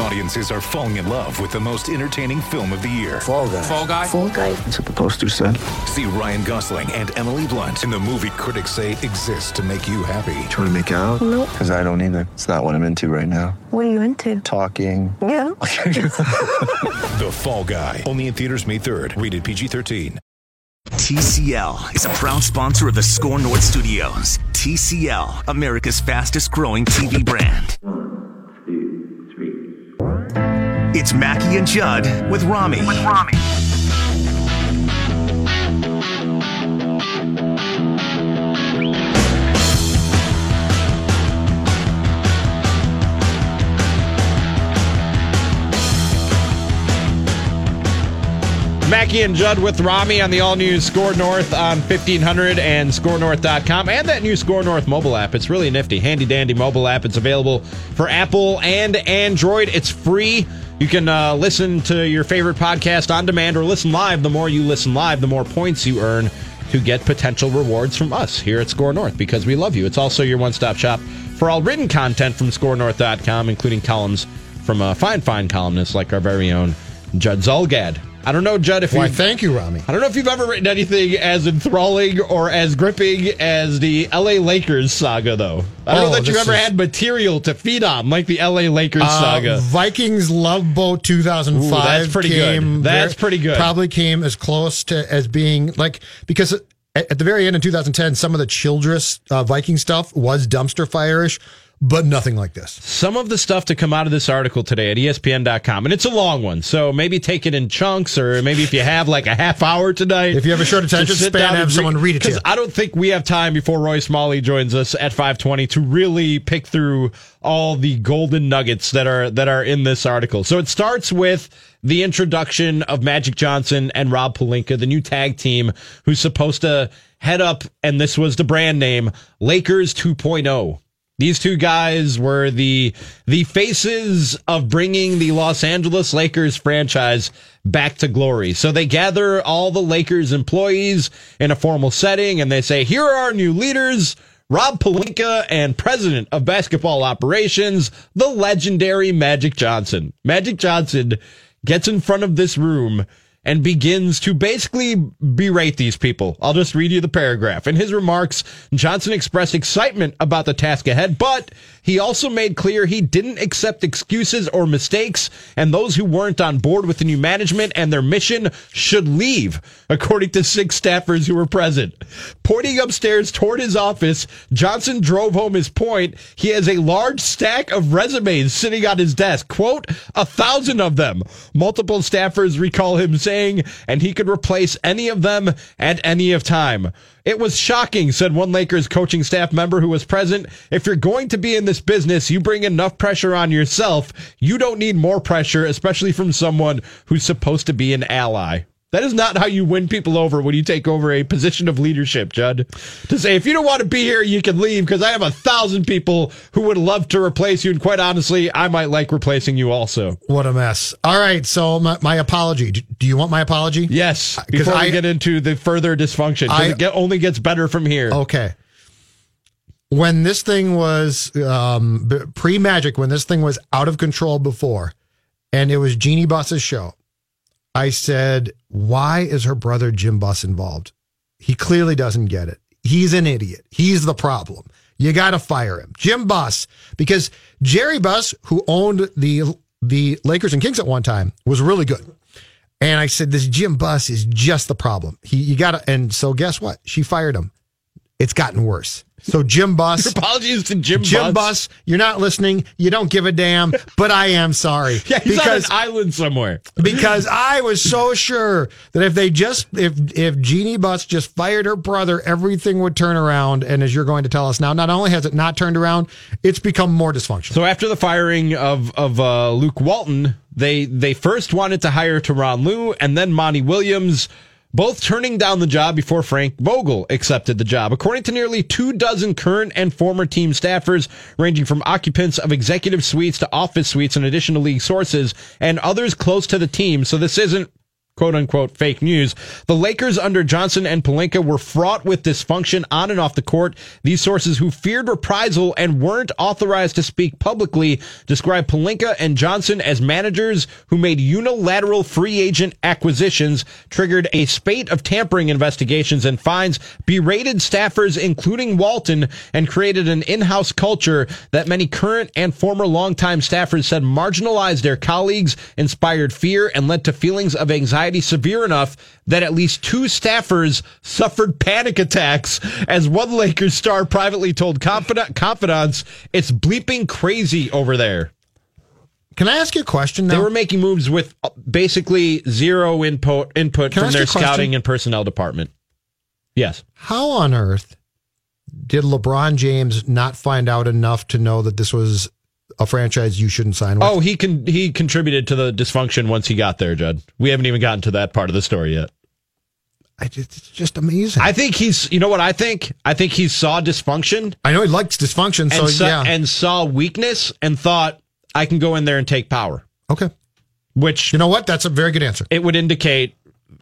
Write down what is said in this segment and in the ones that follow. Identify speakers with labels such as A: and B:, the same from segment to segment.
A: Audiences are falling in love with the most entertaining film of the year.
B: Fall guy.
C: Fall guy.
D: Fall guy.
B: That's what the poster said.
A: See Ryan Gosling and Emily Blunt in the movie critics say exists to make you happy.
E: Trying to make it out?
D: Nope.
E: Because I don't either. It's not what I'm into right now.
D: What are you into?
E: Talking.
D: Yeah.
A: The Fall Guy. Only in theaters May 3rd. Rated PG-13.
F: TCL is a proud sponsor of the Score North Studios. TCL, America's fastest growing TV brand. It's Mackey and Judd with Rami. With Rami.
G: Mackey and Judd with Rami on the all new Score North on 1500 and scorenorth.com and that new Score North mobile app. It's really nifty. Handy dandy mobile app. It's available for Apple and Android. It's free. You can uh, listen to your favorite podcast on demand or listen live. The more you listen live, the more points you earn to get potential rewards from us here at Score North because we love you. It's also your one stop shop for all written content from scorenorth.com, including columns from uh, fine, fine columnists like our very own Judd Zulgad. I don't know, Judd, if
H: Why,
G: you
H: thank you, Rami.
G: I don't know if you've ever written anything as enthralling or as gripping as the LA Lakers saga, though. I don't
H: Oh,
G: know that you've ever
H: is-
G: had material to feed on like the LA Lakers
H: Uh,
G: saga.
H: Vikings Love Boat 2005.
G: Ooh, that's pretty good. That's pretty good.
H: Probably came as close to as being like because at, at the very end in 2010, some of the Childress uh, Viking stuff was dumpster fire-ish, but nothing like this.
G: Some of the stuff to come out of this article today at ESPN.com, and it's a long one, so maybe take it in chunks, or maybe if you have like a half hour tonight.
H: If you have a short attention span, have someone read it to you.
G: Because I don't think we have time before Roy Smalley joins us at 520 to really pick through all the golden nuggets that are that are in this article. So it starts with the introduction of Magic Johnson and Rob Pelinka, the new tag team who's supposed to head up, and this was the brand name, Lakers 2.0. These two guys were the the faces of bringing the Los Angeles Lakers franchise back to glory. So they gather all the Lakers employees in a formal setting and they say, "Here are our new leaders." Rob Pelinka and president of basketball operations, the legendary Magic Johnson. Magic Johnson gets in front of this room and begins to basically berate these people. I'll just read you the paragraph. In his remarks, Johnson expressed excitement about the task ahead, but he also made clear he didn't accept excuses or mistakes, and those who weren't on board with the new management and their mission should leave, according to six staffers who were present. Pointing upstairs toward his office, Johnson drove home his point. He has a large stack of resumes sitting on his desk. Quote, a thousand of them. Multiple staffers recall him saying, and he could replace any of them at any of time. It was shocking, said one Lakers coaching staff member who was present. If you're going to be in this business, you bring enough pressure on yourself. You don't need more pressure, especially from someone who's supposed to be an ally. That is not how you win people over when you take over a position of leadership, Judd. To say, if you don't want to be here, you can leave because I have a thousand people who would love to replace you. And quite honestly, I might like replacing you also.
H: What a mess. All right, so my, my apology. Do you want my apology?
G: Yes.
H: 'Cause
G: Before we
H: I-
G: get into the further dysfunction,
H: I-
G: it get, only gets better from here.
H: Okay. When this thing was um, pre Magic, when this thing was out of control before, and it was Jeanie Buss's show, I said, "Why is her brother Jim Buss involved? He clearly doesn't get it. He's an idiot. He's the problem. You got to fire him, Jim Buss, because Jerry Buss, who owned the the Lakers and Kings at one time, was really good." And I said, "This Jim Buss is just the problem. He, you got to." And so, guess what? She fired him. It's gotten worse. So Jim Buss,
G: Apologies to Jim, Buss
H: Jim.
G: Buss,
H: you're not listening. You don't give a damn, but I am sorry.
G: Yeah, he's
H: because
G: on an island somewhere.
H: because I was so sure that if they just if if Jeanie Buss just fired her brother, everything would turn around. And as you're going to tell us now, not only has it not turned around, it's become more dysfunctional.
G: So after the firing of of uh, Luke Walton, they they first wanted to hire Tyronn Lue and then Monty Williams, both turning down the job before Frank Vogel accepted the job. According to nearly two dozen current and former team staffers, ranging from occupants of executive suites to office suites, in addition to league sources and others close to the team. So this isn't quote unquote fake news. The Lakers under Johnson and Pelinka were fraught with dysfunction on and off the court. These sources who feared reprisal and weren't authorized to speak publicly describe Pelinka and Johnson as managers who made unilateral free agent acquisitions, triggered a spate of tampering investigations and fines, berated staffers, including Walton, and created an in-house culture that many current and former longtime staffers said marginalized their colleagues, inspired fear, and led to feelings of anxiety severe enough that at least two staffers suffered panic attacks. As one Lakers star privately told confidant, confidants, it's bleeping crazy over there.
H: Can I ask you a question now?
G: They were making moves with uh, basically zero input input
H: Can
G: from their scouting and personnel department. Yes.
H: How on earth did LeBron James not find out enough to know that this was a franchise you shouldn't sign with?
G: Oh, he can he contributed to the dysfunction once he got there, Judd. We haven't even gotten to that part of the story yet.
H: I just, it's just amazing.
G: I think he's you know what I think? I think he saw dysfunction
H: I know he likes dysfunction, so
G: saw,
H: yeah.
G: and saw weakness and thought I can go in there and take power.
H: okay.
G: Which
H: You know what? That's a very good answer.
G: it would indicate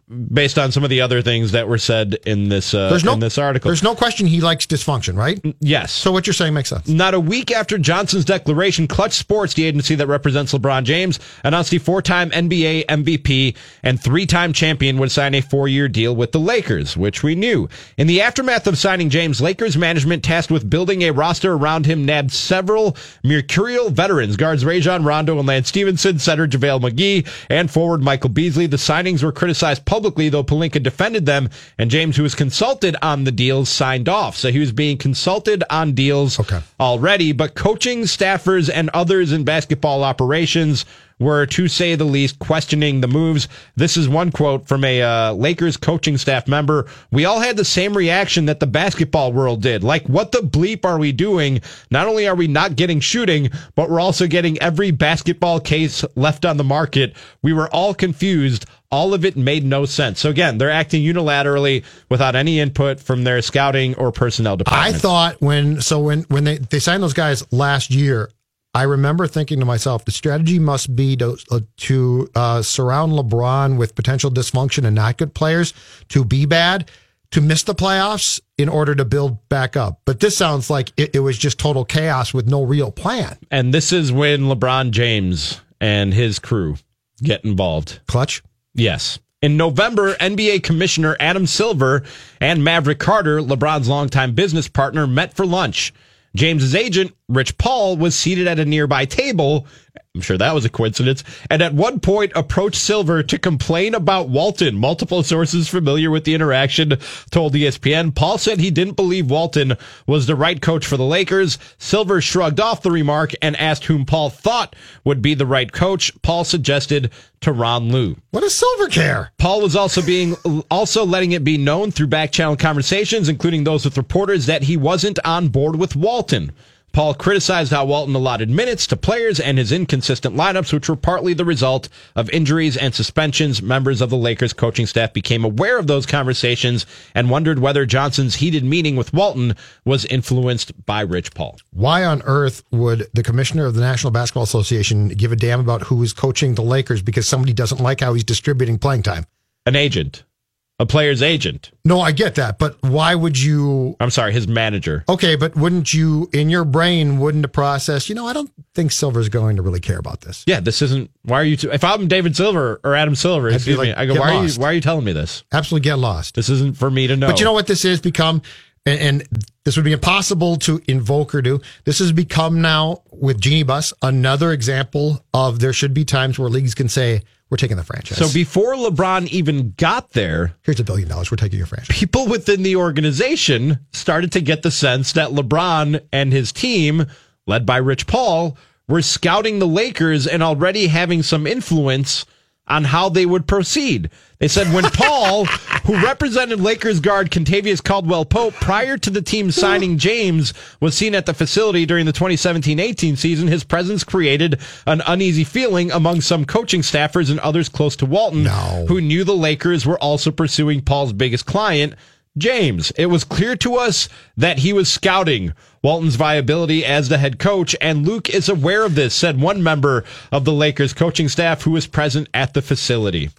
G: based on some of the other things that were said in this uh,
H: There's no
G: in this article.
H: There's no question he likes dysfunction, right?
G: yes.
H: So what you're saying makes sense.
G: Not a week after Johnson's declaration, Clutch Sports, the agency that represents LeBron James, announced the four-time NBA MVP and three-time champion would sign a four-year deal with the Lakers, which we knew. In the aftermath of signing James, Lakers management tasked with building a roster around him nabbed several mercurial veterans, guards Rajon Rondo and Lance Stephenson, center JaVale McGee, and forward Michael Beasley. The signings were criticized publicly, though Pelinka defended them, and James, who was consulted on the deals, signed off. So he was being consulted on deals
H: Okay.
G: already, but coaching staffers and others in basketball operations were, to say the least, questioning the moves. This is one quote from a uh, Lakers coaching staff member. We all had the same reaction that the basketball world did. Like, what the bleep are we doing? Not only are we not getting shooting, but we're also getting every basketball case left on the market. We were all confused. All of it made no sense. So again, they're acting unilaterally without any input from their scouting or personnel department.
H: I thought when so when when they they signed those guys last year, I remember thinking to myself, the strategy must be to uh, to uh, surround LeBron with potential dysfunction and not good players to be bad, to miss the playoffs in order to build back up. But this sounds like it, it was just total chaos with no real plan.
G: And this is when LeBron James and his crew get involved.
H: Clutch.
G: Yes. In November, NBA Commissioner Adam Silver and Maverick Carter, LeBron's longtime business partner, met for lunch. James's agent, Rich Paul, was seated at a nearby table. I'm sure that was a coincidence. And at one point approached Silver to complain about Walton. Multiple sources familiar with the interaction told ESPN. Paul said he didn't believe Walton was the right coach for the Lakers. Silver shrugged off the remark and asked whom Paul thought would be the right coach. Paul suggested Tyronn Lue.
H: What does Silver care?
G: Paul was also being also letting it be known through back channel conversations, including those with reporters, that he wasn't on board with Walton. Paul criticized how Walton allotted minutes to players and his inconsistent lineups, which were partly the result of injuries and suspensions. Members of the Lakers coaching staff became aware of those conversations and wondered whether Johnson's heated meeting with Walton was influenced by Rich Paul.
H: Why on earth would the commissioner of the National Basketball Association give a damn about who is coaching the Lakers because somebody doesn't like how he's distributing playing time?
G: An agent, a player's agent.
H: No, I get that, but why would you?
G: I'm sorry, his manager.
H: Okay, but wouldn't you, in your brain, wouldn't the process? You know, I don't think Silver's going to really care about this.
G: Yeah, this isn't. Why are you? T- if I'm David Silver or Adam Silver,
H: I'd
G: excuse me, I go. Why are you? Why are you telling me this?
H: Absolutely get lost.
G: This isn't for me to know.
H: But you know what this is become, and, and this would be impossible to invoke or do. This has become now with Jeanie Buss another example of there should be times where leagues can say, "We're taking the franchise."
G: So before LeBron even got there,
H: here's a billion dollars. We're taking your franchise.
G: people within the organization started to get the sense that LeBron and his team, led by Rich Paul, were scouting the Lakers and already having some influence on how they would proceed. They said when Paul, who represented Lakers guard Kentavious Caldwell Pope prior to the team signing James, was seen at the facility during the 2017-18 season, his presence created an uneasy feeling among some coaching staffers and others close to Walton
H: No.
G: who knew the Lakers were also pursuing Paul's biggest client, James. It was clear to us that he was scouting Walton's viability as the head coach, and Luke is aware of this, said one member of the Lakers coaching staff who was present at the facility.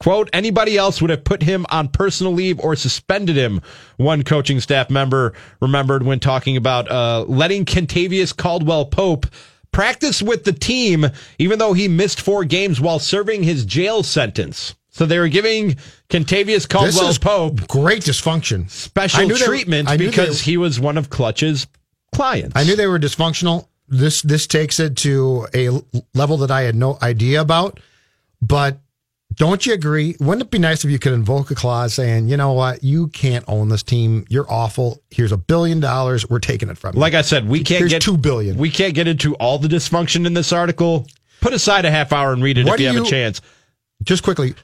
G: Quote, anybody else would have put him on personal leave or suspended him, one coaching staff member remembered when talking about uh, letting Kentavious Caldwell Pope practice with the team, even though he missed four games while serving his jail sentence. So they were giving Kentavious
H: This
G: Caldwell Pope
H: great dysfunction.
G: Special treatment
H: knew
G: because
H: they-
G: he was one of Clutch's clients.
H: I knew they were dysfunctional. This this takes it to a level that I had no idea about. But don't you agree? Wouldn't it be nice if you could invoke a clause saying, you know what, you can't own this team. You're awful. Here's a billion dollars. We're taking it from you.
G: Like I said, we can't
H: Here's
G: get
H: two billion.
G: We can't get into all the dysfunction in this article. Put aside a half hour and read it
H: What
G: if you
H: do
G: have a chance.
H: Just quickly,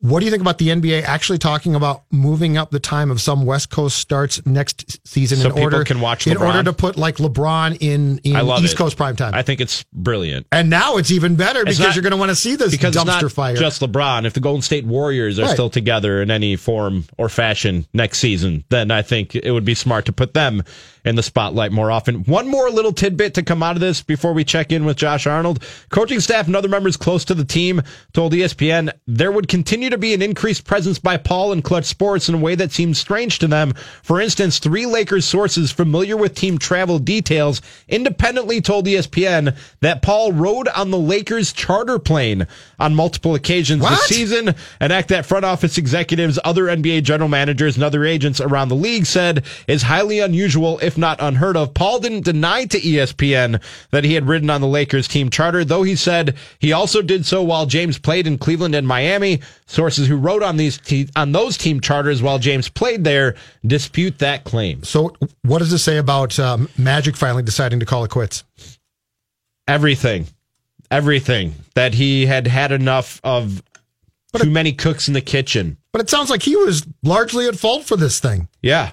H: what do you think about the NBA actually talking about moving up the time of some West Coast starts next season
G: So
H: in order
G: can watch
H: in order to put like LeBron in in East
G: it.
H: Coast prime time?
G: I think it's brilliant.
H: and now it's even better
G: It's
H: because
G: not-
H: you're going to want to see this
G: because
H: dumpster
G: it's not
H: fire.
G: just LeBron. If the Golden State Warriors are
H: Right.
G: still together in any form or fashion next season, then I think it would be smart to put them in the spotlight more often. One more little tidbit to come out of this before we check in with Josh Arnold. Coaching staff and other members close to the team told ESPN there would continue to be an increased presence by Paul in Clutch Sports in a way that seems strange to them. For instance, three Lakers sources familiar with team travel details independently told ESPN that Paul rode on the Lakers charter plane on multiple occasions
H: What?
G: this season, an act that front office executives, other NBA general managers, and other agents around the league said is highly unusual, if not unheard of. Paul didn't deny to ESPN that he had ridden on the Lakers team charter, though he said he also did so while James played in Cleveland and Miami. Sources who wrote on these te- on those team charters while James played there dispute that claim.
H: So, what does it say about um, Magic finally deciding to call it quits?
G: Everything, everything that he had had enough of. Too many cooks in the kitchen.
H: But it sounds like he was largely at fault for this thing.
G: Yeah,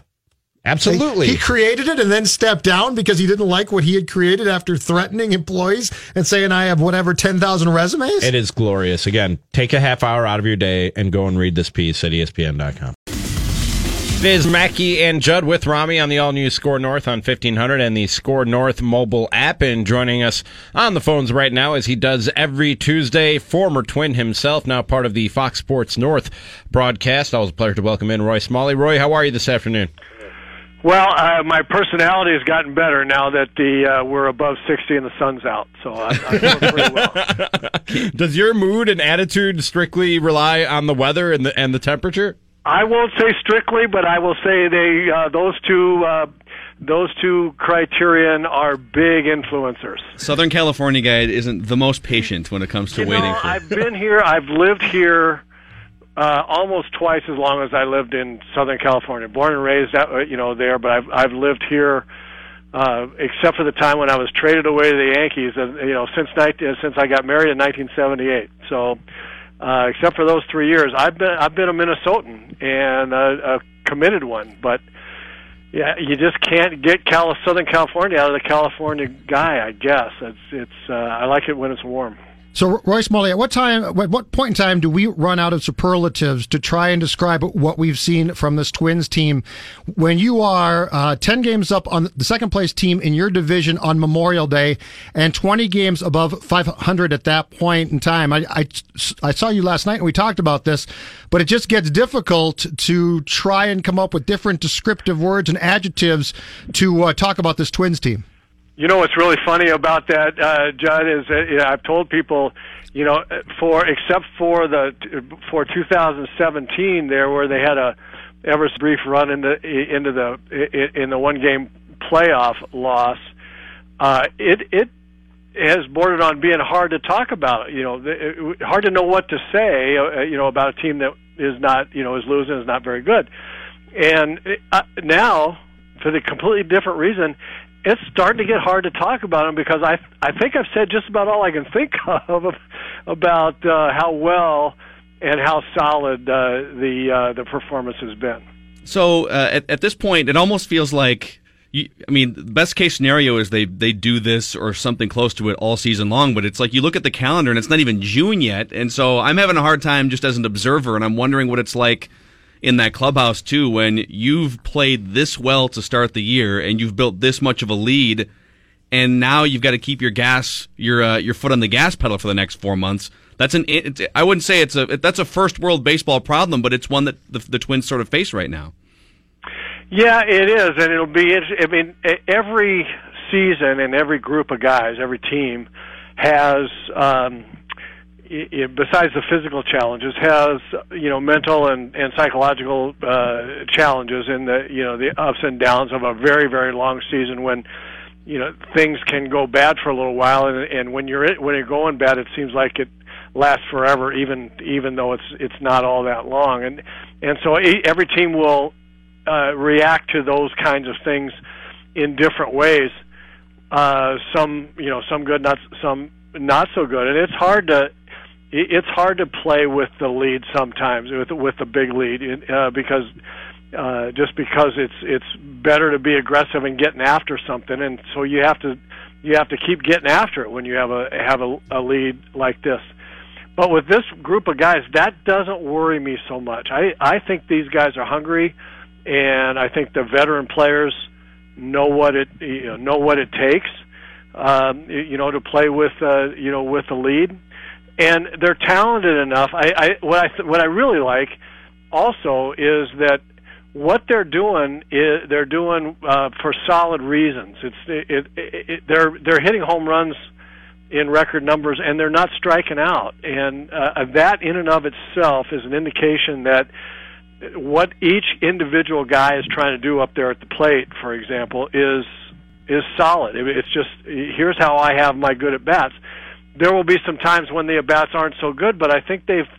G: absolutely.
H: He created it and then stepped down because he didn't like what he had created after threatening employees and saying, I have whatever, 10,000 resumes.
G: It is glorious. Again, take a half hour out of your day and go and read this piece at ESPN.com. It is Mackey and Judd with Rami on the all new Score North on 1500 and the Score North mobile app. And joining us on the phones right now, as he does every Tuesday, former twin himself, now part of the Fox Sports North broadcast. Always a pleasure to welcome in Roy Smalley. Roy, how are you this afternoon?
C: Well, uh, my personality has gotten better now that the uh, we're above 60 and the sun's out, so I, I'm doing pretty well.
G: Does your mood and attitude strictly rely on the weather and the, and the temperature?
C: I won't say strictly, but I will say they uh, those two uh, those two criterion are big influencers.
I: Southern California guy isn't the most patient when it comes to
C: You
I: waiting
C: know,
I: for.
C: I've been here. I've lived here uh, almost twice as long as I lived in Southern California. Born and raised, out, uh, you know, there. But I've I've lived here, uh, except for the time when I was traded away to the Yankees. And you know, since night uh, since I got married in 1978. So, uh, except for those three years, I've been I've been a Minnesotan and a, a committed one. But yeah, you just can't get Cal- Southern California out of the California guy. I guess it's it's. Uh, I like it when it's warm.
H: So, Roy Smalley, at what time, at what point in time do we run out of superlatives to try and describe what we've seen from this Twins team when you are uh, 10 games up on the second place team in your division on Memorial Day and 20 games above 500 at that point in time? I, I, I saw you last night and we talked about this, but it just gets difficult to try and come up with different descriptive words and adjectives to uh, talk about this Twins team.
C: You know what's really funny about that, uh, Judd, is that you know, I've told people, you know, for except for the for 2017, there where they had a ever brief run into into the in the one game playoff loss, uh, it it has bordered on being hard to talk about. You know, hard to know what to say. Uh, you know, about a team that is not you know is losing is not very good, and uh, now for the completely different reason it's starting to get hard to talk about them because I I think I've said just about all I can think of about uh, how well and how solid uh, the uh, the performance has been.
I: So uh, at, at this point, it almost feels like. You, I mean, best case scenario is they, they do this or something close to it all season long, but it's like you look at the calendar and it's not even June yet. And so I'm having a hard time just as an observer, and I'm wondering what it's like in that clubhouse too when you've played this well to start the year and you've built this much of a lead and now you've got to keep your gas your uh, your foot on the gas pedal for the next 4 months That's an. I wouldn't say it's a. That's a first world baseball problem, but it's one that the, the Twins sort of face right now.
C: Yeah, it is, and it'll be. I mean, every season and every group of guys, every team has, um, i i besides the physical challenges, has you know mental and and psychological uh, challenges in the you know the ups and downs of a very very long season when you know things can go bad for a little while, and, and when you're when you're going bad, it seems like it lasts forever, even even though it's it's not all that long, and and so every team will uh, react to those kinds of things in different ways. Uh, some, you know, some good, not some not so good, and it's hard to it- it's hard to play with the lead sometimes with with the big lead uh, because uh, just because it's it's better to be aggressive and getting after something, and so you have to you have to keep getting after it when you have a have a, a lead like this. But with this group of guys, that doesn't worry me so much. I I think these guys are hungry, and I think the veteran players know what it you know, know what it takes, um, you know, to play with uh, you know with the lead, and they're talented enough. I, I what I what I really like also is that what they're doing is they're doing uh, for solid reasons. It's it, it, it, they're they're hitting home runs in record numbers and they're not striking out, and uh, that in and of itself is an indication that what each individual guy is trying to do up there at the plate, for example, is is solid. It's just here's how I have my good at bats. There will be some times when the at bats aren't so good, but I think they've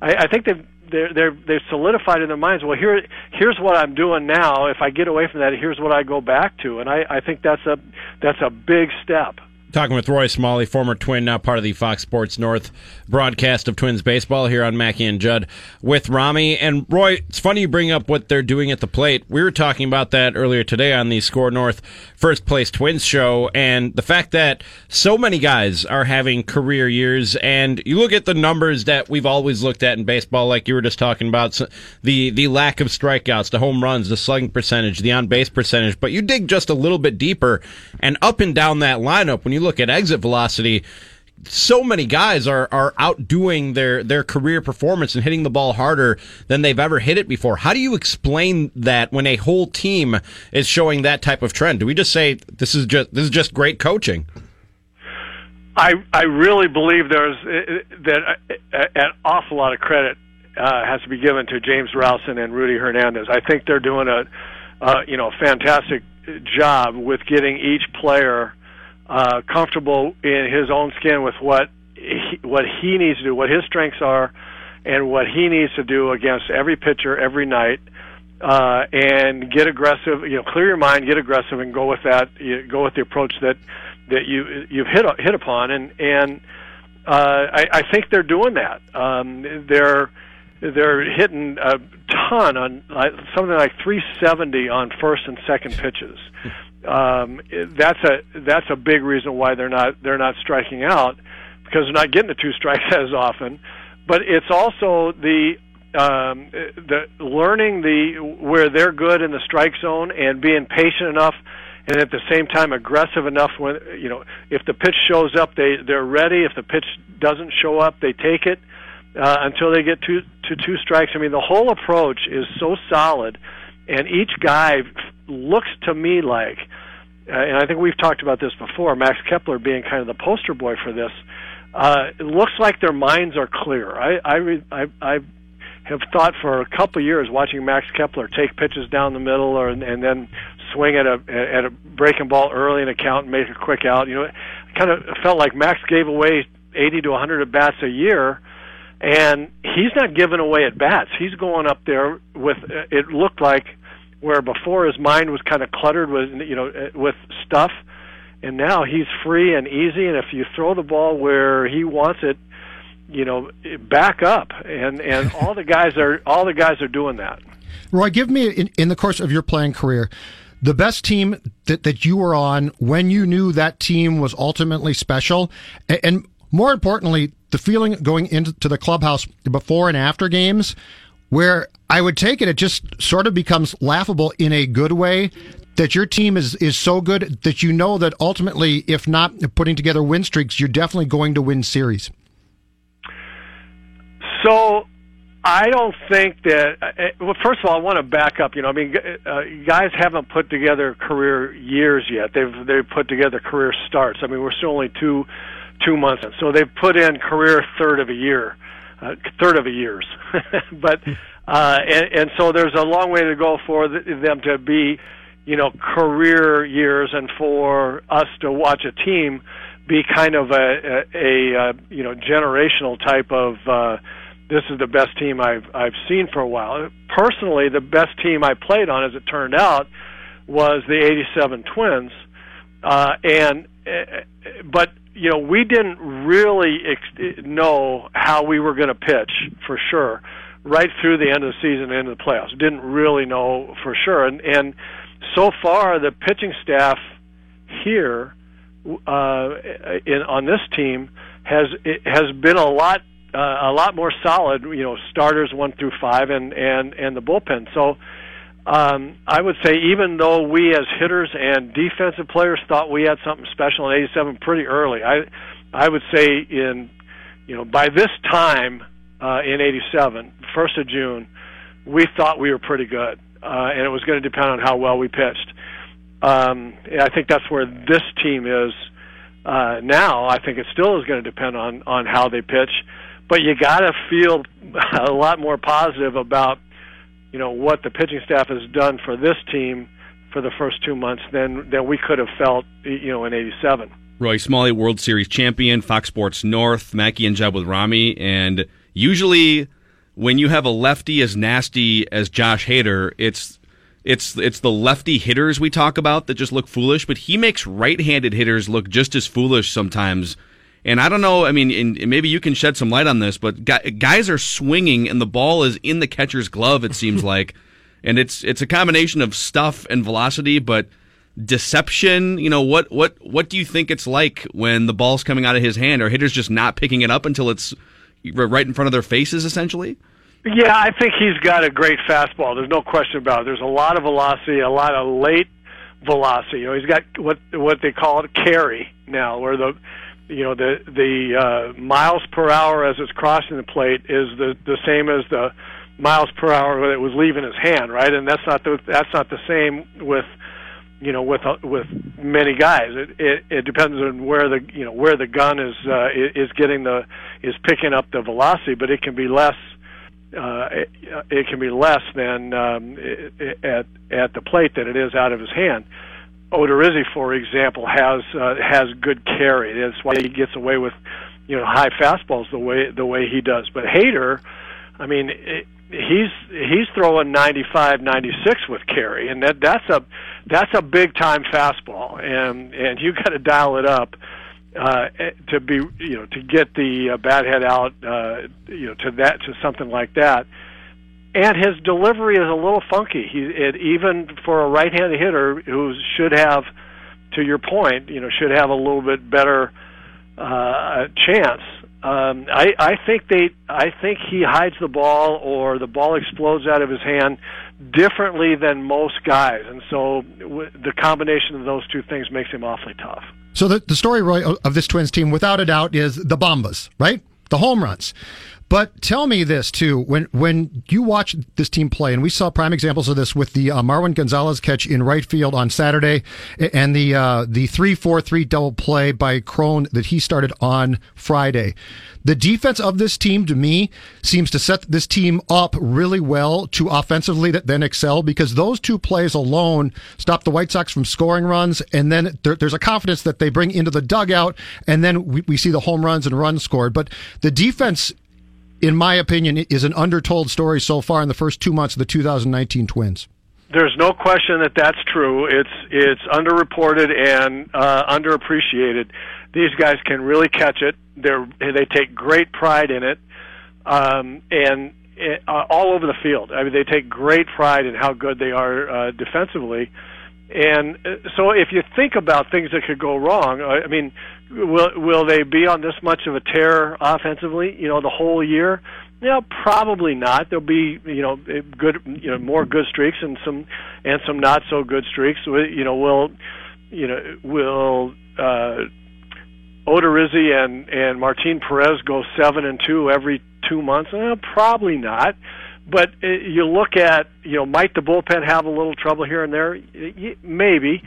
C: I, I think they've they're they're they've solidified in their minds. Well, here here's what I'm doing now. If I get away from that, here's what I go back to, and I I think that's a that's a big step.
G: Talking with Roy Smalley, former Twin, now part of the Fox Sports North broadcast of Twins baseball here on Mackey and Judd with Rami. And Roy, it's funny you bring up what they're doing at the plate. We were talking about that earlier today on the Score North First Place Twins show, and the fact that so many guys are having career years. And you look at the numbers that we've always looked at in baseball, like you were just talking about the the lack of strikeouts, the home runs, the slugging percentage, the on base percentage. But you dig just a little bit deeper, and up and down that lineup, when you look at exit velocity, so many guys are are outdoing their their career performance and hitting the ball harder than they've ever hit it before. How do you explain that when a whole team is showing that type of trend? Do we just say this is just this is just great coaching?
C: I I really believe there's that uh, an awful lot of credit uh, has to be given to James Rowson and Rudy Hernandez. I think they're doing a uh, you know fantastic job with getting each player uh, comfortable in his own skin with what he, what he needs to do, what his strengths are, and what he needs to do against every pitcher every night. Uh, and get aggressive. You know, clear your mind, get aggressive, and go with that. You, go with the approach that that you you've hit hit upon, and and uh, I, I think they're doing that. Um, they're they're hitting a ton on like, something like 370 on first and second pitches. Um, that's a that's a big reason why they're not they're not striking out because they're not getting the two strikes as often. But it's also the um, the learning the where they're good in the strike zone and being patient enough and at the same time aggressive enough when you know if the pitch shows up they they're ready if the pitch doesn't show up they take it uh, until they get two to two strikes i mean the whole approach is so solid and each guy looks to me like uh, and i think we've talked about this before max kepler being kind of the poster boy for this uh, it looks like their minds are clear i i i, I have thought for a couple of years watching Max Kepler take pitches down the middle or and then swing at a at a breaking ball early in a count and make a quick out. You know, it kind of felt like Max gave away 80 to 100 at bats a year, and he's not giving away at bats. He's going up there with uh, it looked like where before his mind was kind of cluttered with you know uh, with stuff, and now he's free and easy. And if you throw the ball where he wants it you know back up and and all the guys are all the guys are doing that
H: Roy, give me in, in the course of your playing career the best team that, that you were on when you knew that team was ultimately special, and, and more importantly, the feeling going into the clubhouse before and after games, where I would take it, it just sort of becomes laughable in a good way that your team is is so good that you know that ultimately, if not putting together win streaks, you're definitely going to win series.
C: So I don't think that. Uh, well, first of all, I want to back up. You know, I mean, uh, guys haven't put together career years yet. They've they've put together career starts. I mean, we're still only two two months so they've put in career third of a year, uh, third of a years. but uh, and, and so there's a long way to go for them to be, you know, career years, and for us to watch a team be kind of a a, a, a you know generational type of. Uh, this is the best team I've I've seen for a while. Personally, the best team I played on, as it turned out, was the '87 Twins, uh, and uh, but you know we didn't really ex- know how we were going to pitch for sure right through the end of the season into the playoffs. Didn't really know for sure, and and so far the pitching staff here uh, in on this team has it has been a lot uh, a lot more solid. You know, starters one through five, and and and the bullpen. So. Um, I would say even though we as hitters and defensive players thought we had something special in '87 pretty early, I I would say in you know by this time uh, in '87, first of June, we thought we were pretty good, uh, and it was going to depend on how well we pitched. Um, I think that's where this team is uh, now. I think it still is going to depend on on how they pitch but you got to feel a lot more positive about you know what the pitching staff has done for this team for the first two months than than we could have felt you know in '87.
I: Roy Smalley, World Series champion, Fox Sports North, Mackey and Judd with Rami, and usually when you have a lefty as nasty as Josh Hader, it's it's it's the lefty hitters we talk about that just look foolish, but he makes right-handed hitters look just as foolish sometimes and I don't know. I mean, and maybe you can shed some light on this, but guys are swinging, and the ball is in the catcher's glove. It seems like, and it's it's a combination of stuff and velocity, but deception. You know what what what do you think it's like when the ball's coming out of his hand? Are hitters just not picking it up until it's right in front of their faces, essentially?
C: Yeah, I think he's got a great fastball. There's no question about it. There's a lot of velocity, a lot of late velocity. You know, he's got what what they call it carry now, where the you know the the uh, miles per hour as it's crossing the plate is the the same as the miles per hour when it was leaving his hand, right? And that's not the that's not the same with you know with uh, with many guys. It, it it depends on where the you know where the gun is uh, is getting the is picking up the velocity, but it can be less. Uh, it, it can be less than um, at at the plate than it is out of his hand. Odorizzi, for example, has uh, has good carry. That's why he gets away with you know high fastballs the way the way he does. But Hader, I mean, it, he's he's throwing 95, 96 with carry, and that that's a that's a big time fastball, and and you got to dial it up uh, to be you know to get the uh, bat head out uh, you know to that to something like that and his delivery is a little funky. He it, even for a right-handed hitter who should have, to your point, you know, should have a little bit better uh, chance. Um, I, I think they, I think he hides the ball or the ball explodes out of his hand differently than most guys, and so w- the combination of those two things makes him awfully tough.
H: So the the story, Roy, of this Twins team, without a doubt, is the Bombas, right? The home runs. But tell me this too: when when you watch this team play, and we saw prime examples of this with the uh, Marwin Gonzalez catch in right field on Saturday, and the uh, the three four three double play by Cron that he started on Friday. The defense of this team, to me, seems to set this team up really well to offensively then excel because those two plays alone stop the White Sox from scoring runs, and then there, there's a confidence that they bring into the dugout, and then we, we see the home runs and runs scored. But the defense in my opinion, is an undertold story so far in the first two months of the 2019 Twins.
C: There's no question that that's true. It's it's underreported and uh, underappreciated. These guys can really catch it. They're they take great pride in it, um, and uh, all over the field. I mean, they take great pride in how good they are uh, defensively. And uh, so, if you think about things that could go wrong, I mean, will will they be on this much of a tear offensively? You know, the whole year. Know, probably not. There'll be you know good you know more good streaks and some and some not so good streaks. You know, will you know will uh, Odorizzi and and Martin Perez go seven and two every two months? Eh, probably not. But uh, you look at, you know, might the bullpen have a little trouble here and there? Maybe.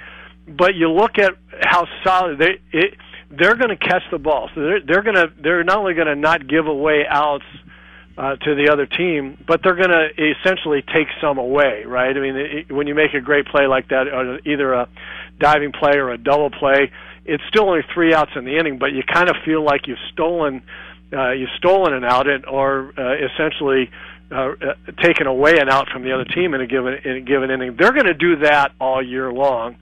C: But you look at how solid they it, they're going to catch the ball. So they're they're going to they're not only going to not give away outs uh, to the other team, but they're going to essentially take some away, right? I mean, it, when you make a great play like that, or either a diving play or a double play, it's still only three outs in the inning, but you kind of feel like you've stolen uh, you've stolen an out and, or uh, essentially uh, uh, taken away an out from the other team in a given in a given inning. They're going to do that all year long.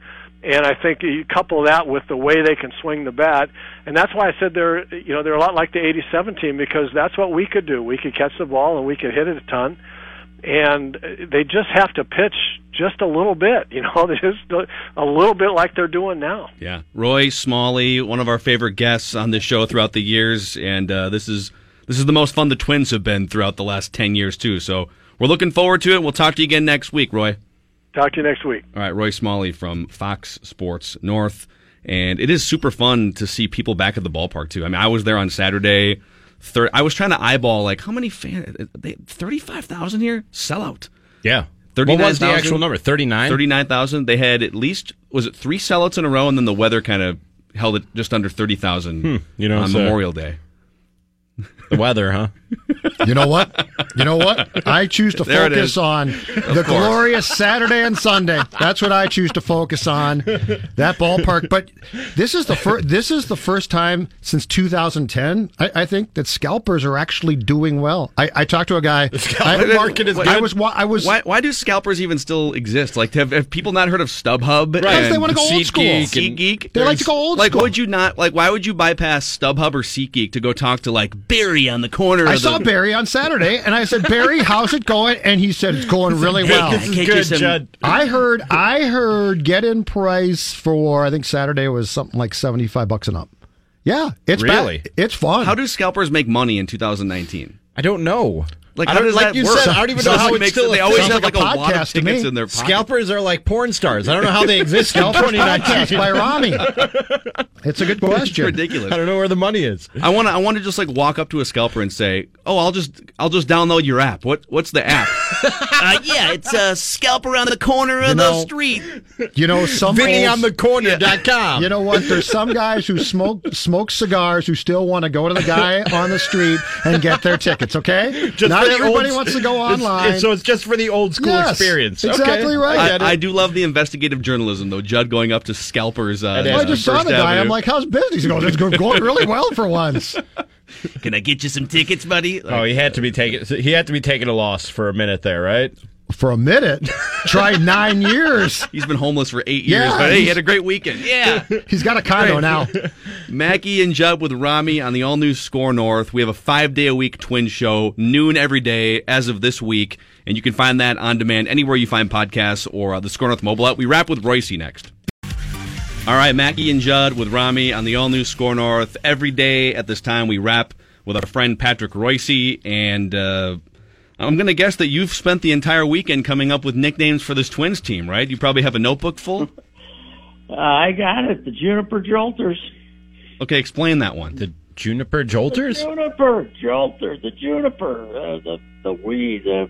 C: And I think you couple that with the way they can swing the bat, and that's why I said they're you know they're a lot like the '87 team because that's what we could do. We could catch the ball and we could hit it a ton, and they just have to pitch just a little bit. You know, just a little bit like they're doing now.
I: Yeah, Roy Smalley, one of our favorite guests on this show throughout the years, and uh, this is this is the most fun the Twins have been throughout the last ten years too. So we're looking forward to it. We'll talk to you again next week, Roy.
C: Talk to you next week.
I: All right, Roy Smalley from Fox Sports North. And it is super fun to see people back at the ballpark, too. I mean, I was there on Saturday. Thir- I was trying to eyeball, like, how many fans? 35,000 here? Sellout.
G: Yeah. What
I: 39,000?
G: was the actual number? 39?
I: 39,000. They had at least, was it three sellouts in a row? And then the weather kind of held it just under 30,000
G: Hmm. You know,
I: on
G: it's, uh,
I: Memorial Day.
G: The weather, huh?
H: You know what? You know what? I choose to
I: There
H: focus on the glorious Saturday and Sunday. That's what I choose to focus on. That ballpark. But this is the first. This is the first time since 2010. I, I think that scalpers are actually doing well. I, I talked to a guy.
G: scalper
H: I,
G: market is
H: I was. I was.
I: Why, why do scalpers even still exist? Like, have, have people not heard of StubHub?
H: Because they wanna go old
I: SeatGeek
H: school.
I: and SeatGeek?
H: They like to go old
I: like,
H: school.
I: would you not like? Why would you bypass StubHub or SeatGeek to go talk to like Barry on the corner?
H: I
I: of
H: saw
I: the,
H: Barry on Saturday, and I said, "Barry, how's it going?" And he said, "It's going really well."
I: This is good, Judd.
H: I heard I heard get in price for I think Saturday was something like seventy five bucks and up. Yeah, it's ba-
G: Really?
H: it's fun.
I: How do scalpers make money in 2019?
G: I don't know.
I: Like, how does
G: like
I: that
G: you
I: work?
G: said, I don't even know how
I: like
G: it's
I: makes-
G: still.
I: They always have like a,
H: like a
I: wad of tickets in their pocket.
G: Scalpers are like porn stars. I don't know how they exist in
H: Scalpers
G: 2019.
H: podcast by Rami? It's a good
I: It's
H: question.
I: ridiculous.
G: I don't know where the money is.
I: I want to. I want to just like walk up to a scalper and say, "Oh, I'll just, I'll just download your app. What, what's the app? uh, yeah, it's a scalp around the corner of
H: You
I: the street.
H: You know, some
G: Vinny on the corner.com.
H: You know what? There's some guys who smoke smoke cigars who still want to go to the guy on the street and get their tickets. Okay,
G: Just
H: not
G: for the
H: everybody
G: old-
H: wants to go online.
G: it's- so it's just for the old school
H: Yes,
G: experience.
H: exactly
G: okay.
H: right.
G: I
I: I. I do love the investigative journalism, though. Judd going up to scalpers. Uh,
G: It is.
H: I just saw the guy. I'm like, "How's business?" going? "It's going really well for once."
I: "Can I get you some tickets, buddy?"
G: Oh, he had to be taking. He had to be taking a loss for a minute there, right?
H: For a minute, tried nine years.
I: He's been homeless for eight years,
H: Yeah,
I: but hey, he had a great weekend. Yeah.
H: He's got a condo now.
I: Mackey and Judd with Rami on the all new Score North. We have a five day a week twin show, noon every day as of this week. And you can find that on demand anywhere you find podcasts or uh, the Score North mobile app. We wrap with Royce next. All right, Mackey and Judd with Rami on the all new Score North. Every day at this time, we wrap with our friend Patrick Royce. And uh, I'm going to guess that you've spent the entire weekend coming up with nicknames for this Twins team, right? You probably have a notebook full.
J: Uh, I got it. The Juniper Jolters.
I: Okay, explain that one.
G: The Juniper Jolters?
J: Juniper Jolter. The juniper. Uh, the the weed. The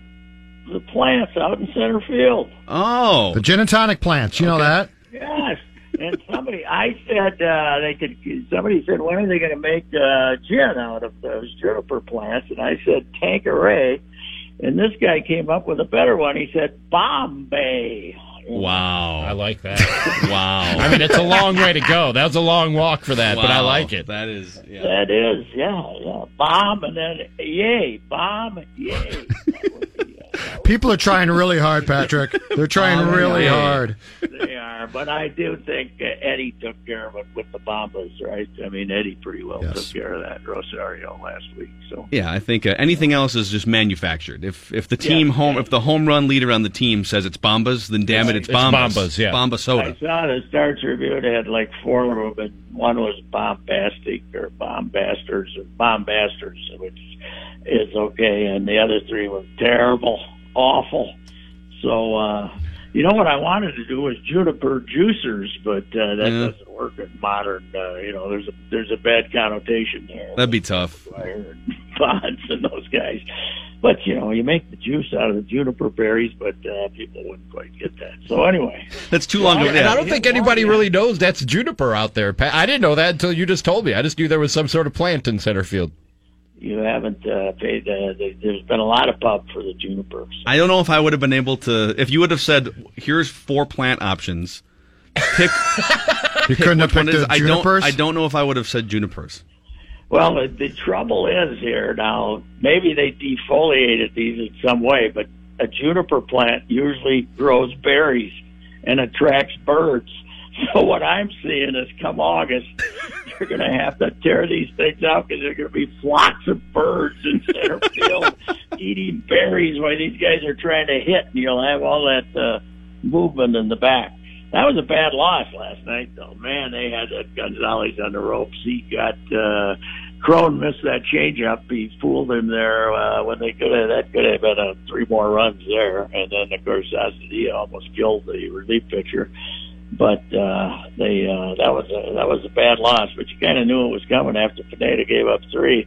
J: the plants out in center field.
I: Oh,
H: The gin and tonic plants. You know that?
J: Yes. And somebody, I said uh, they could. Somebody said, when are they going to make uh, gin out of those juniper plants? And I said, Tanqueray. And this guy came up with a better one. He said, Bombay.
I: wow.
G: I like that.
I: Wow.
G: I mean, it's a long way to go. That was a long walk for that, but I like it.
I: That is, yeah.
J: That is, yeah, yeah. Bomb and then yay, bomb, yay.
H: People are trying really hard, Patrick. They're trying
J: Oh,
H: really
J: yeah.
H: hard.
J: they are, but I do think uh, Eddie took care of it with the Bombas, right? I mean, Eddie pretty well
H: Yes.
J: took care of that Rosario last week. So
I: Yeah, I think uh, anything else is just manufactured. If if the team home if the home run leader on the team says it's Bombas, then damn it, it's
G: It's
I: Bombas.
G: Bombas, yeah.
I: Bomba
J: I
I: soda.
J: saw the Star Tribune had like four of them, and one was bombastic or bombasters or bombasters, which is okay, and the other three were terrible, awful. So, uh, you know what I wanted to do was juniper juicers, but uh, that
I: Yeah.
J: doesn't work in modern. Uh, you know, there's a there's a bad connotation there.
I: That'd be tough.
J: Bonds and those guys. But you know, you make the juice out of the juniper berries, but uh, people wouldn't quite get that. So anyway,
I: That's too long. to
G: And I don't think anybody really knows that's juniper out there. Pat. I didn't know that until you just told me. I just knew there was some sort of plant in center field.
J: You haven't uh, paid. Uh, there- there's been a lot of pub for the juniper.
I: I don't know if I would have been able to. If you would have said, "Here's four plant options," pick.
H: You couldn't have picked
I: is-
H: the
I: I don't. I don't know if I would have said junipers.
J: Well, the, the trouble is here now. Maybe they defoliated these in some way, but a juniper plant usually grows berries and attracts birds. So what I'm seeing is, come August, they're going to have to tear these things out because there are going to be flocks of birds in center field eating berries while these guys are trying to hit, and you'll have all that uh, movement in the back. That was a bad loss last night, though. Man, they had that Gonzalez on the ropes. He got uh, Cron missed that changeup. He fooled him there uh, when they could have. That could have been a three more runs there, and then of course Astudillo almost killed the relief pitcher. But uh, they uh, that was a, that was a bad loss. But you kind of knew it was coming after Pineda gave up three.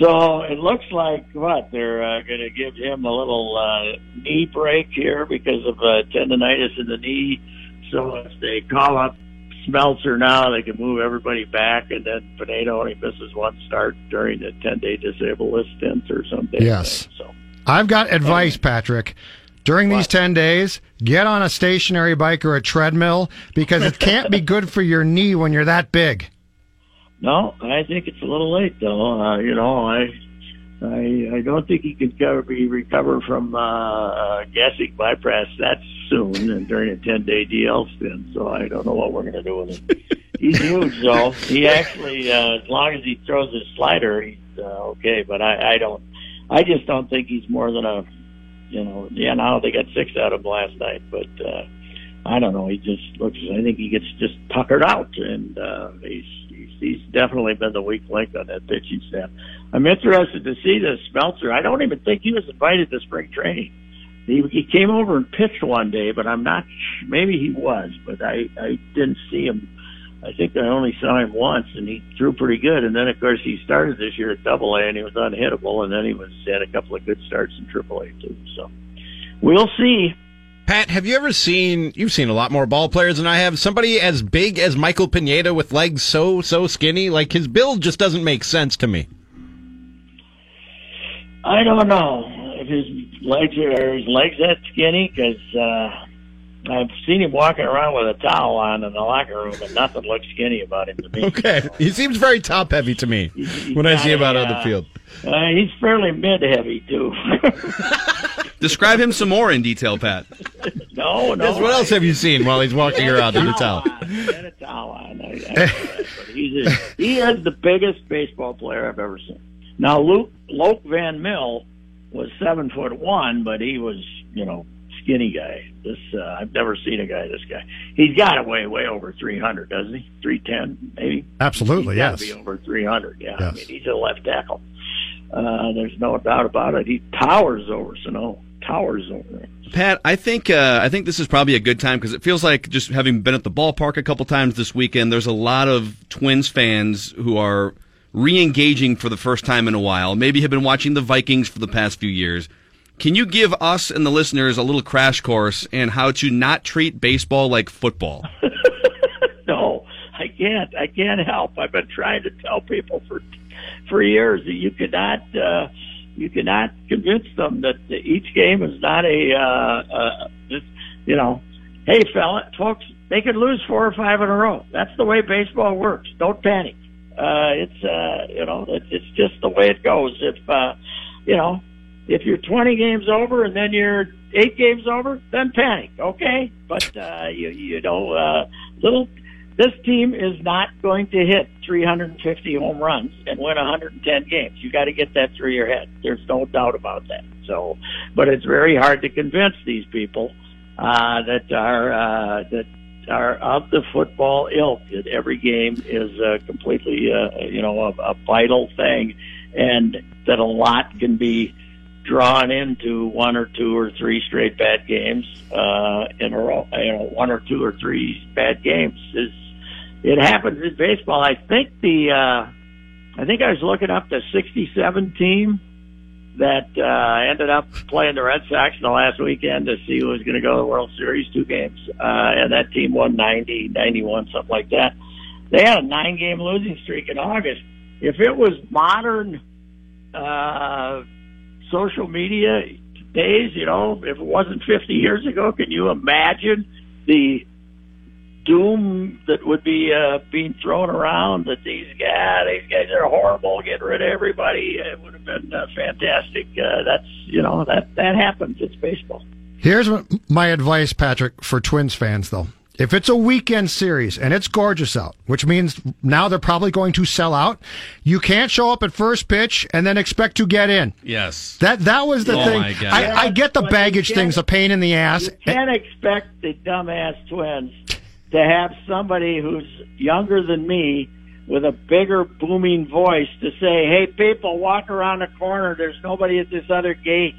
J: So it looks like what they're uh, going to give him a little uh, knee break here because of uh, tendonitis in the knee. So if they call up Smeltzer now, they can move everybody back, and then Pineda only misses one start during the ten day disabled list stint or something.
H: Yes.
J: So
H: I've got advice, Patrick. During these 10 days, get on a stationary bike or a treadmill because it can't be good for your knee when you're that big.
J: no, I think it's a little late though. Uh, you know, I. I I don't think he could cover, be recover from uh, uh, gastric bypass that soon and during a ten day DL stint. So I don't know what we're going to do with him. he's huge though. He actually, uh, as long as he throws his slider, he's uh, okay. But I, I don't. I just don't think he's more than a. You know, yeah. Now they got six out of last night, but uh, I don't know. He just looks. I think he gets just puckered out, and uh, he's, he's he's definitely been the weak link on that pitching staff. I'm interested to see this Smeltzer. I don't even think he was invited to spring training. He he came over and pitched one day, but I'm not. Maybe he was, but I I didn't see him. I think I only saw him once, and he threw pretty good. And then, of course, he started this year at Double A, and he was unhittable. And then he was had a couple of good starts in Triple A too. So we'll see.
G: Pat, have you ever seen? You've seen a lot more ball players than I have. Somebody as big as Michael Pineda with legs so so skinny, like his build just doesn't make sense to me.
J: I don't know if his legs are, are his legs that skinny because uh, I've seen him walking around with a towel on in the locker room, and nothing looks skinny about him to me.
G: Okay, he seems very top heavy to me
J: He's
G: when I see him out
J: a,
G: on the field.
J: Uh, he's fairly mid heavy too.
I: Describe him some more in detail, Pat.
J: no, no.
G: Yes, what else have you seen while he's walking around in the towel?
J: He had a towel on. I, I, but he's a, he is the biggest baseball player I've ever seen. Now, Luke Loek Van Mil was seven foot one, but he was, you know, skinny guy. This uh, I've never seen a guy this guy. He's got to weigh way over three hundred, doesn't he? Three ten, maybe.
H: Absolutely,
J: He's
H: yes.
J: Be over three hundred. Yeah, I mean he's a left tackle. Uh, there's no doubt about it. He towers over Sano. Towers over him.
I: Pat, I think uh, I think this is probably a good time because it feels like just having been at the ballpark a couple times this weekend. There's a lot of Twins fans who are re-engaging for the first time in a while. Maybe have been watching the Vikings for the past few years. Can you give us and the listeners a little crash course in how to not treat baseball like football?
J: no, I can't. I can't help. I've been trying to tell people for for years that you cannot uh, you cannot convince them that each game is not a uh, uh, just, you know, hey fella, folks, they could lose four or five in a row. That's the way baseball works. Don't panic. Uh, it's uh, you know, it's, it's just the way it goes. If uh, you know, if you're 20 games over and then you're eight games over, then panic, okay? But uh, you you know, uh, little this team is not going to hit 350 home runs and win 110 games. You got to get that through your head. There's no doubt about that. So, but it's very hard to convince these people uh, that are uh, that are of the football ilk that every game is uh, completely, uh, you know, a, a vital thing, and that a lot can be drawn into one or two or three straight bad games uh, in a row. You know, one or two or three bad games is it happens in baseball. I think the uh, I think I was looking up the '67 team that uh, ended up playing the Red Sox in the last weekend to see who was going to go to the World Series, two games, uh, and that team won 90, 91, something like that. They had a nine-game losing streak in August. If it was modern uh, social media days, you know, if it wasn't 50 years ago, can you imagine the doom that would be uh, being thrown around that these guys, these guys are horrible, get rid of everybody. It would have been uh, fantastic. Uh, that's you know that that happens. It's baseball.
H: Here's my advice, Patrick, for Twins fans though. If it's a weekend series and it's gorgeous out, which means now they're probably going to sell out, you can't show up at first pitch and then expect to get in.
I: Yes.
H: That that was the
I: Oh,
H: thing.
I: my God.
H: I, I get the baggage thing's a pain in the ass.
J: You can't expect the dumbass twins to have somebody who's younger than me with a bigger booming voice to say, "Hey, people, walk around the corner. There's nobody at this other gate."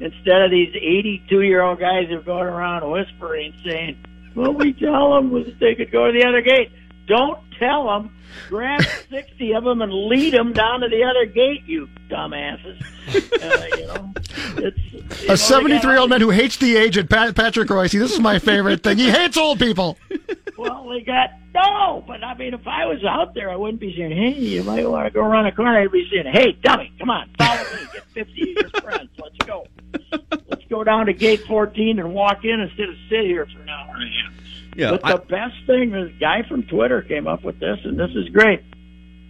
J: Instead of these 82 year old guys who are going around whispering, saying, "Well, we tell them that they could go to the other gate." Don't tell them. Grab 60 of them and lead them down to the other gate, you dumbasses. Uh, you know, it's you
H: A 73 year old man who hates the age at Pat, Patrick Royce. This is my favorite thing. He hates old people.
J: Well, they got no, but I mean, if I was out there, I wouldn't be saying, "Hey, you might want to go around the corner." I'd be saying, "Hey, dummy, come on, follow me. Get fifty of your friends. Let's go. Let's go down to gate fourteen and walk in instead of sit here for an hour and a half."
I: Yeah.
J: But
I: I-
J: the best thing, this guy from Twitter came up with this, and this is great.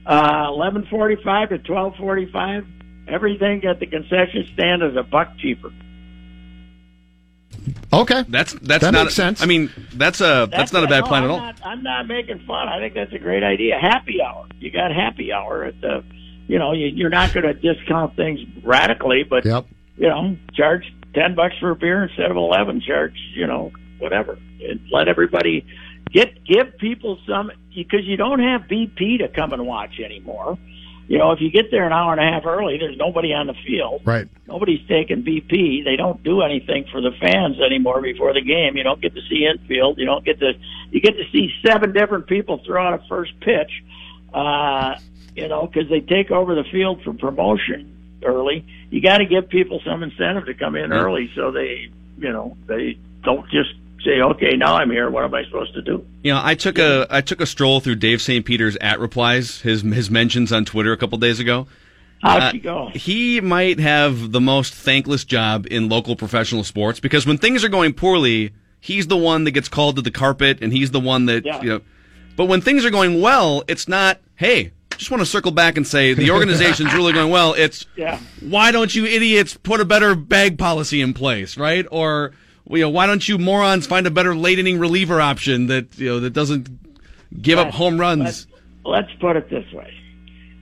J: Uh, Eleven forty-five to twelve forty-five. Everything at the concession stand is a buck cheaper.
H: Okay.
I: That's that's
H: That
I: not
H: makes sense.
I: I mean, that's a that's, not a bad
J: no,
I: plan
J: I'm
I: at all.
J: Not, I'm not making fun. I think that's a great idea. Happy hour. You got happy hour at the. You know, you, you're not going to discount things radically, but
H: Yep.
J: You know, charge ten bucks for a beer instead of eleven. Charge, you know, whatever, and let everybody get give people some because you don't have BP to come and watch anymore. You know, if you get there an hour and a half early, there's nobody on the field
H: Right.
J: nobody's taking BP. They don't do anything for the fans anymore before the game. You don't get to see infield. You don't get to you get to see seven different people throw out a first pitch. Uh, you know, because they take over the field for promotion early. You got to give people some incentive to come in early, so they, you know, they don't just say, "Okay, now I'm here. What am I supposed to do?"
I: You know, I took a I took a stroll through Dave St. Peter's at replies, his his mentions on Twitter a couple days ago.
J: How'd
I: Uh,
J: you go?
I: He might have the most thankless job in local professional sports because when things are going poorly, he's the one that gets called to the carpet and he's the one that
J: Yeah.
I: you know. But when things are going well, it's not, hey, just want to circle back and say the organization's really going well. It's
J: Yeah.
I: why don't you idiots put a better bag policy in place, right? Or you know, why don't you morons find a better late inning reliever option that you know that doesn't give up
J: Let's-
I: home runs?
J: Let's, let's put it this way: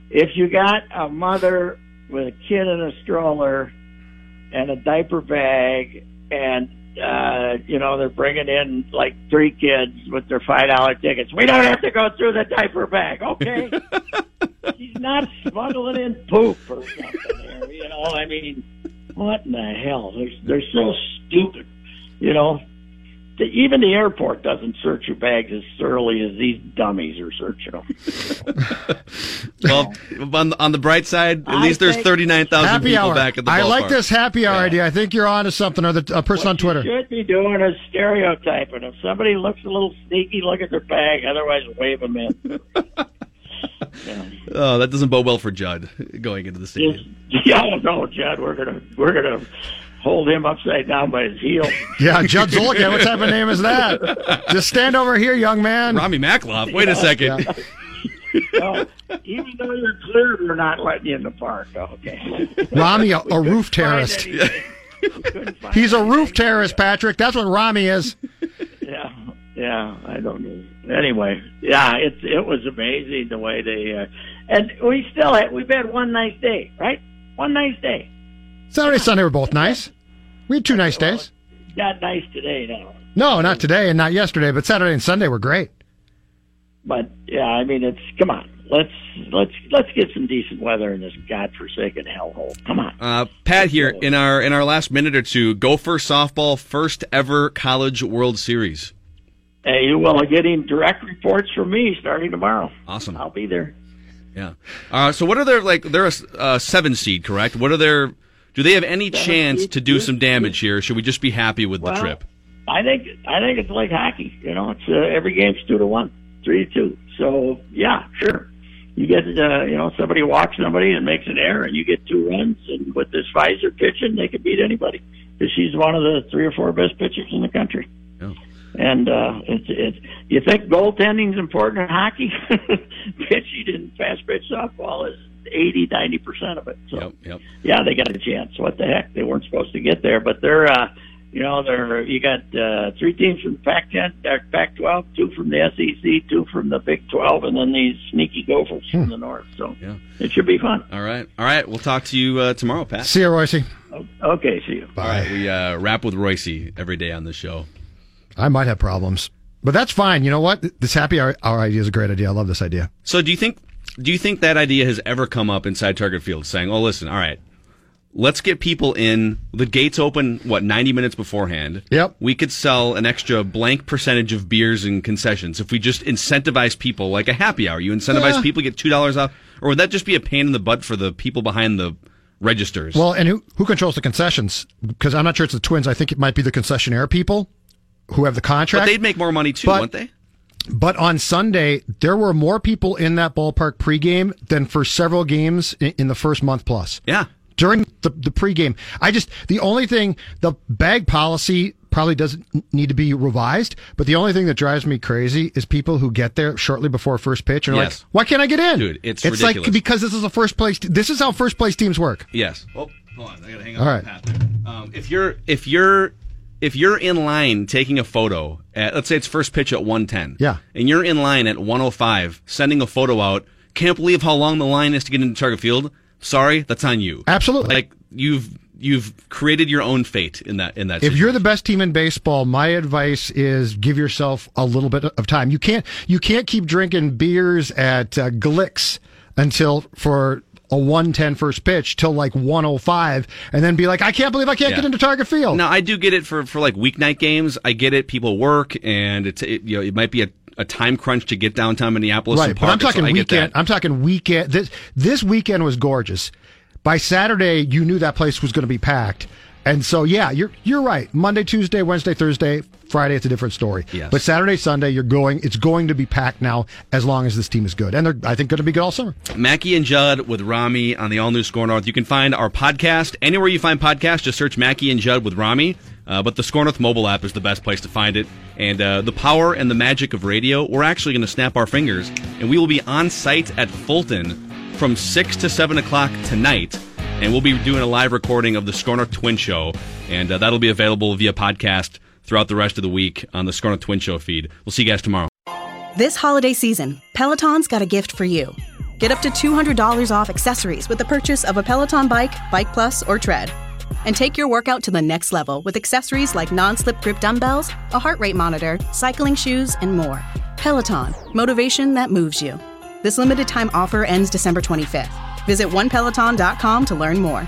J: if you got a mother with a kid in a stroller and a diaper bag, and uh, you know they're bringing in like three kids with their five dollar tickets, we don't have to go through the diaper bag, okay? She's not smuggling in poop or something here, you know. I mean, what in the hell? They're they're so stupid, you know the, even the airport doesn't search your bags as thoroughly as these dummies are searching them.
I: well, on the, on the bright side, at
J: I
I: least there's thirty nine thousand
H: Happy
I: people
H: hour.
I: back at the
H: I
I: ballpark.
H: like this happy hour idea. I think you're on to something, or the a person on Twitter.
J: you should be doing is stereotyping. If somebody looks a little sneaky, look at their bag. Otherwise, wave them in.
I: Oh, that doesn't bode well for Judd going into the stadium.
J: yeah, oh, no, Judd, we're gonna we're gonna hold him upside down by his heel.
H: Yeah, Judd Zulgad. What type of name is that? Just stand over here, young man.
I: Rami Makloff. Wait a second.
J: No, even though you're cleared, we're not letting you in the park. Okay.
H: Rami, a, a roof terrorist.
J: Find anything. We couldn't find
H: He's a roof terrorist, Patrick. That's what Rami is.
J: Yeah, yeah, I don't know. Anyway, yeah, it's it was amazing the way they uh, and we still had we've had one nice day, right? One nice day.
H: Saturday, Sunday were both nice. We had two nice days.
J: Not nice today now,
H: No, not today and not yesterday, but Saturday and Sunday were great.
J: but yeah, I mean it's come on, let's let's let's get some decent weather in this godforsaken hellhole. Come on.
I: Uh, Pat here in our in our last minute or two. Gopher softball first ever college World Series.
J: Hey, you will be getting direct reports from me starting tomorrow.
I: Awesome.
J: I'll be there.
I: Yeah. Uh, so what are their like? They're a uh, seven seed, correct? What are their? Do they have any
J: Seven
I: chance
J: seed,
I: to do
J: yeah.
I: some damage here? Should we just be happy with the trip?
J: I think I think it's like hockey. You know, it's uh, every game's two to one, three to two. So yeah, sure. You get uh, you know somebody walks somebody and makes an error, and you get two runs. And with this Fiser pitching, they could beat anybody because she's one of the three or four best pitchers in the country.
I: Yeah.
J: And uh, it's it's you think goaltending's important in hockey? Pitching and fast pitch softball is 80, 90 percent of it. So
I: Yep. Yep.
J: yeah, they got a chance. What the heck? They weren't supposed to get there, but they're, uh, you know, they're. You got uh, three teams from Pac-10, uh, Pac-12, two from the SEC, two from the Big 12, and then these sneaky Gophers from the North. So
I: Yeah.
J: it should be fun.
I: All right. All right. We'll talk to you uh, tomorrow, Pat.
H: See you, Royce.
J: Okay, see you.
I: All right. We uh, wrap with Royce every day on the show.
H: I might have problems, but that's fine. You know what? This happy hour, hour idea is a great idea. I love this idea.
I: So do you think do you think that idea has ever come up inside Target Field saying, "Oh, listen, all right. Let's get people in. The gates open what 90 minutes beforehand.
H: Yep.
I: We could sell an extra blank percentage of beers and concessions if we just incentivize people like a happy hour. You incentivize
H: Yeah.
I: people get $2 off or would that just be a pain in the butt for the people behind the registers?
H: Well, and who who controls the concessions? Because I'm not sure it's the Twins. I think it might be the concessionaire people who have the
I: but
H: contract.
I: they'd make more money too,
H: But-
I: wouldn't they?
H: But on Sunday, there were more people in that ballpark pregame than for several games in, in the first month plus.
I: Yeah.
H: During the, the pregame, I just, the only thing, the bag policy probably doesn't need to be revised, but the only thing that drives me crazy is people who get there shortly before first pitch and are
I: Yes.
H: like, why can't I get in?
I: Dude, it's
H: It's
I: ridiculous.
H: like, because this is a first place, this is how first place teams work.
I: Yes. Oh, hold on. I gotta hang up
H: All
I: on
H: right.
I: Pat there. Um, if you're if you're if you're in line taking a photo at let's say it's first pitch at 110.
H: Yeah.
I: And you're in line at 105 sending a photo out. Can't believe how long the line is to get into Target Field. Sorry, that's on you.
H: Absolutely.
I: Like you've you've created your own fate in that in that.
H: If you're the best team in baseball, my advice is give yourself a little bit of time. You can't you can't keep drinking beers at uh, Glicks until for a 110 first pitch till like 105 and then be like I can't believe I can't
I: Yeah.
H: get into Target Field.
I: Now I do get it for for like weeknight games. I get it. People work and it's it, you know it might be a, a time crunch to get downtown Minneapolis.
H: right,
I: and
H: but I'm
I: it, so
H: talking weekend. I'm talking weekend. This this weekend was gorgeous. By Saturday, you knew that place was going to be packed. And so, yeah, you're you're right. Monday, Tuesday, Wednesday, Thursday, Friday, it's a different story.
I: Yes.
H: But Saturday, Sunday, you're going. It's going to be packed now, as long as this team is good, and they're I think going to be good all summer.
I: Mackey and Judd with Rami on the all new SKOR North. You can find our podcast anywhere you find podcasts. Just search Mackey and Judd with Rami. Uh, but the SKOR North mobile app is the best place to find it. And uh, the power and the magic of radio, we're actually going to snap our fingers, and we will be on site at Fulton from 6 to 7 o'clock tonight. And we'll be doing a live recording of the SKOR North Twin Show. And uh, that'll be available via podcast throughout the rest of the week on the North Twin Show feed. We'll see you guys tomorrow.
K: This holiday season, Peloton's got a gift for you. Get up to $200 off accessories with the purchase of a Peloton bike, Bike Plus, or Tread. And take your workout to the next level with accessories like non slip grip dumbbells, a heart rate monitor, cycling shoes, and more. Peloton, motivation that moves you. This limited time offer ends December 25th. Visit onepeloton.com to learn more.